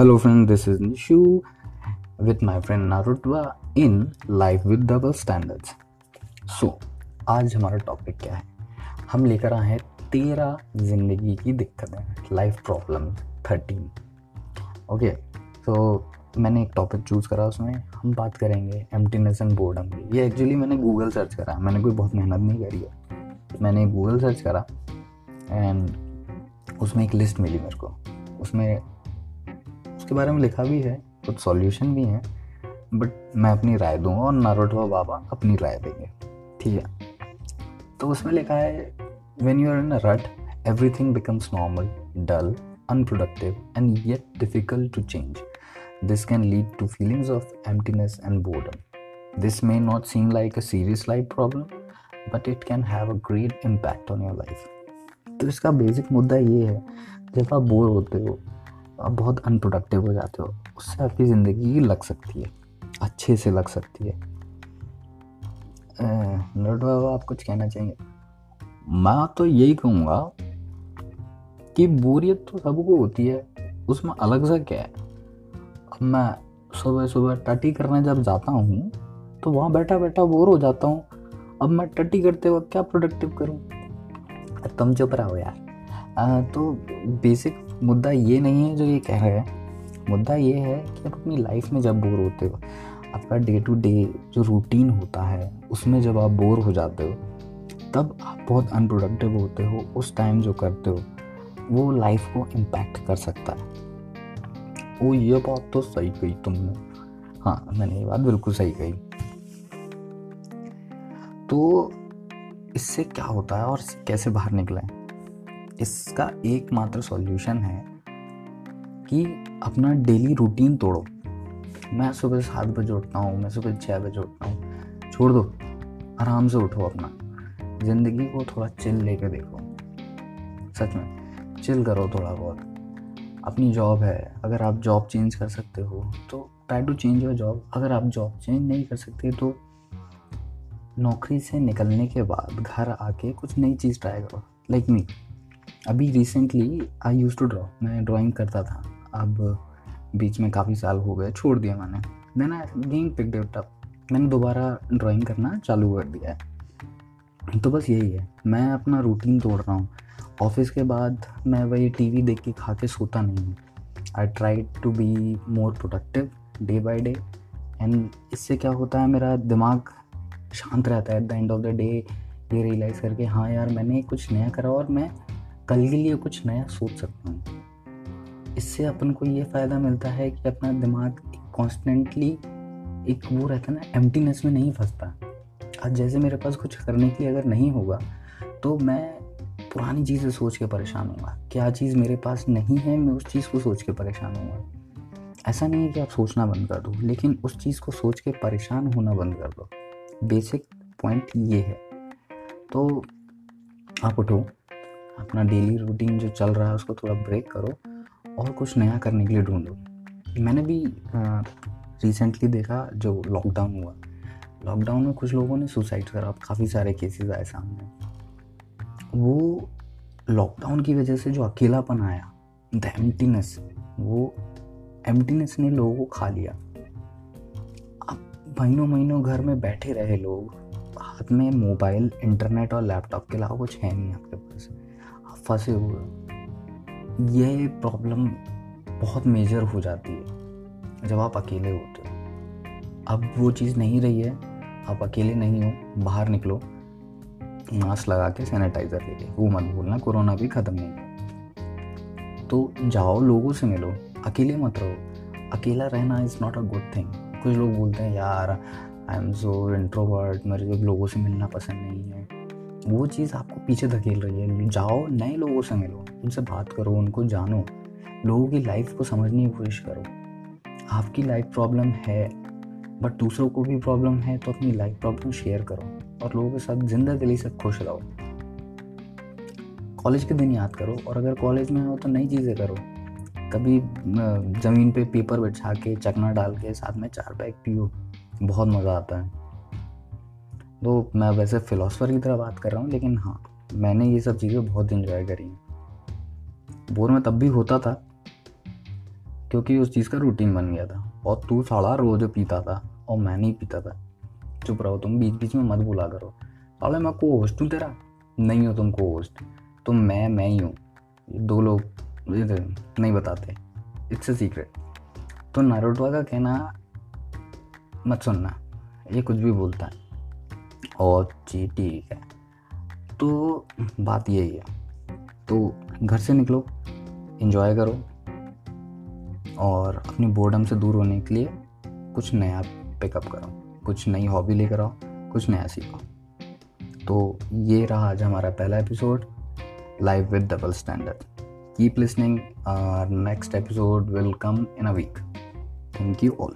Hello friend, this is Nishu with my friend Narutwa in Life with Double Standards. So, आज हमारा topic क्या है? हम लेकर आए हैं तेरह ज़िंदगी की दिक्कतें लाइफ प्रॉब्लम थर्टीन ओके तो मैंने एक टॉपिक चूज़ करा उसमें हम बात करेंगे एम्प्टीनेस एंड बोर्डम की। ये एक्चुअली मैंने गूगल सर्च करा मैंने कोई बहुत मेहनत नहीं करी है। मैंने गूगल सर्च करा एंड उसमें एक लिस्ट मिली मेरे को। उसमें उसके बारे में लिखा भी है, कुछ सॉल्यूशन भी हैं बट मैं अपनी राय दूँगा और नारोटवा बाबा अपनी राय देंगे, ठीक है? तो उसमें लिखा है when you are in rut everything becomes normal dull unproductive and yet difficult to change this can lead to feelings of emptiness and boredom this may not seem like a serious life problem but it can have a great impact on your life तो इसका basic मुद्दा ये है, जब आप bore होते हो आप बहुत अनप्रोडक्टिव हो जाते हो। उससे आपकी ज़िंदगी लग सकती है। अच्छे से लग सकती है। नोट बाबा, आप कुछ कहना चाहेंगे? मैं तो यही कहूँगा कि बोरियत तो सबको होती है। उसमें अलग सा क्या है? अब मैं सुबह सुबह टटी करने जब जाता हूँ तो वहाँ बैठा बैठा बोर हो जाता हूँ। अब मैं टटी करते वक्त क्या प्रोडक्टिव करूँ? तुम चुप रहो यार। आ, तो बेसिक मुद्दा ये नहीं है जो ये कह रहे हैं। मुद्दा ये है कि आप अपनी लाइफ में जब बोर होते हो आपका डे टू डे जो रूटीन होता है उसमें जब आप बोर हो जाते हो तब आप बहुत अनप्रोडक्टिव होते हो उस टाइम जो करते हो वो लाइफ को इम्पैक्ट कर सकता है। ओ ये बात तो सही कही तुमने। हाँ मैंने ये बात बिल्कुल सही कही। तो इससे क्या होता है और कैसे बाहर निकले इसका एकमात्र सॉल्यूशन है कि अपना डेली रूटीन तोड़ो। मैं सुबह सात बजे उठता हूँ, मैं सुबह छः बजे उठता हूँ। छोड़ दो, आराम से उठो अपना। ज़िंदगी को थोड़ा चिल लेके देखो। सच में चिल करो थोड़ा बहुत। अपनी जॉब है, अगर आप जॉब चेंज कर सकते हो तो try to change your job अगर आप जॉब चेंज नहीं कर सकते तो नौकरी से निकलने के बाद घर आके कुछ नई चीज़ ट्राई करो। लाइक मी अभी recently I use to draw मैं ड्राइंग करता था। अब बीच में काफ़ी साल हो गए, छोड़ दिया मैंने। Then I came pick up मैंने दोबारा ड्राइंग करना चालू कर दिया है। तो बस यही है। मैं अपना रूटीन तोड़ रहा हूँ। ऑफ़िस के बाद मैं वही टीवी देख के खा के सोता नहीं हूँ। I try to be more productive day by day and इससे क्या होता है, मेरा दिमाग शांत रहता है at the end of the day ये रियलाइज़ करके हाँ यार, मैंने कुछ नया करा और मैं कल के लिए कुछ नया सोच सकता हूँ। इससे अपन को ये फ़ायदा मिलता है कि अपना दिमाग कॉन्स्टेंटली एक वो रहता ना एम्प्टीनेस में नहीं फंसता। आज जैसे मेरे पास कुछ करने के लिए अगर नहीं होगा तो मैं पुरानी चीज़ें सोच के परेशान हूँगा क्या चीज़ मेरे पास नहीं है, मैं उस चीज़ को सोच के परेशान हूँगा ऐसा नहीं है कि आप सोचना बंद कर दो, लेकिन उस चीज़ को सोच के परेशान होना बंद कर दो। बेसिक पॉइंट ये है। तो आप उठो अपना डेली रूटीन जो चल रहा है, उसको थोड़ा ब्रेक करो और कुछ नया करने के लिए ढूंढो। मैंने भी रिसेंटली देखा जो लॉकडाउन हुआ। लॉकडाउन में कुछ लोगों ने सुसाइड करा काफ़ी सारे केसेस आए सामने। वो लॉकडाउन की वजह से जो अकेलापन आया द एम्प्टीनेस वो एम्प्टीनेस ने लोगों को खा लिया। अब महीनों महीनों घर में बैठे रहे लोग, हाथ में मोबाइल इंटरनेट और लैपटॉप के अलावा कुछ है नहीं आपके पास। फंसे हुए ये प्रॉब्लम बहुत मेजर हो जाती है, जब आप अकेले होते हो। अब वो चीज़ नहीं रही है, आप अकेले नहीं हो, बाहर निकलो मास्क लगा के सैनिटाइज़र लेके वो मत भूलना कोरोना भी ख़त्म नहीं है तो जाओ, लोगों से मिलो, अकेले मत रहो। अकेला रहना is not a good thing कुछ लोग बोलते हैं, यार आई एम सो इंट्रोवर्ट मेरे को लोगों से मिलना पसंद नहीं वो चीज़ आपको पीछे धकेल रही है। जाओ, नए लोगों से मिलो, उनसे बात करो, उनको जानो। लोगों की लाइफ को समझने की कोशिश करो। आपकी लाइफ प्रॉब्लम है बट दूसरों को भी प्रॉब्लम है तो अपनी लाइफ प्रॉब्लम शेयर करो और लोगों के साथ ज़िंदा दिली से खुश रहो। कॉलेज के दिन याद करो और अगर कॉलेज में हो तो नई चीज़ें करो। कभी ज़मीन पे पेपर बिछा के, चकना डाल के साथ में चार बैग पियो। बहुत मज़ा आता है। तो मैं वैसे फ़िलासफ़र की तरह बात कर रहा हूँ, लेकिन हाँ मैंने ये सब चीज़ें बहुत इन्जॉय करी हैं। बोर में तब भी होता था, क्योंकि उस चीज़ का रूटीन बन गया था। और तू साला रोज पीता था, और मैं नहीं पीता था। चुप रहो, तुम बीच बीच में मत बुला करो। साले, मैं को होस्ट हूँ तेरा। नहीं हो तुम को होस्ट तुम मैं मैं ही हूँ। दो लोग नहीं बताते। इट्स अ सीक्रेट तो नारुतो का कहना, मत सुनना। ये कुछ भी बोलता है। और जी ठीक है। तो बात यही है तो घर से निकलो इन्जॉय करो और अपनी बोर्डम से दूर होने के लिए कुछ नया पिकअप करो, कुछ नई हॉबी लेकर आओ, कुछ नया सीखो। तो ये रहा आज हमारा पहला episode live with double standard keep listening next episode will come in a week thank you all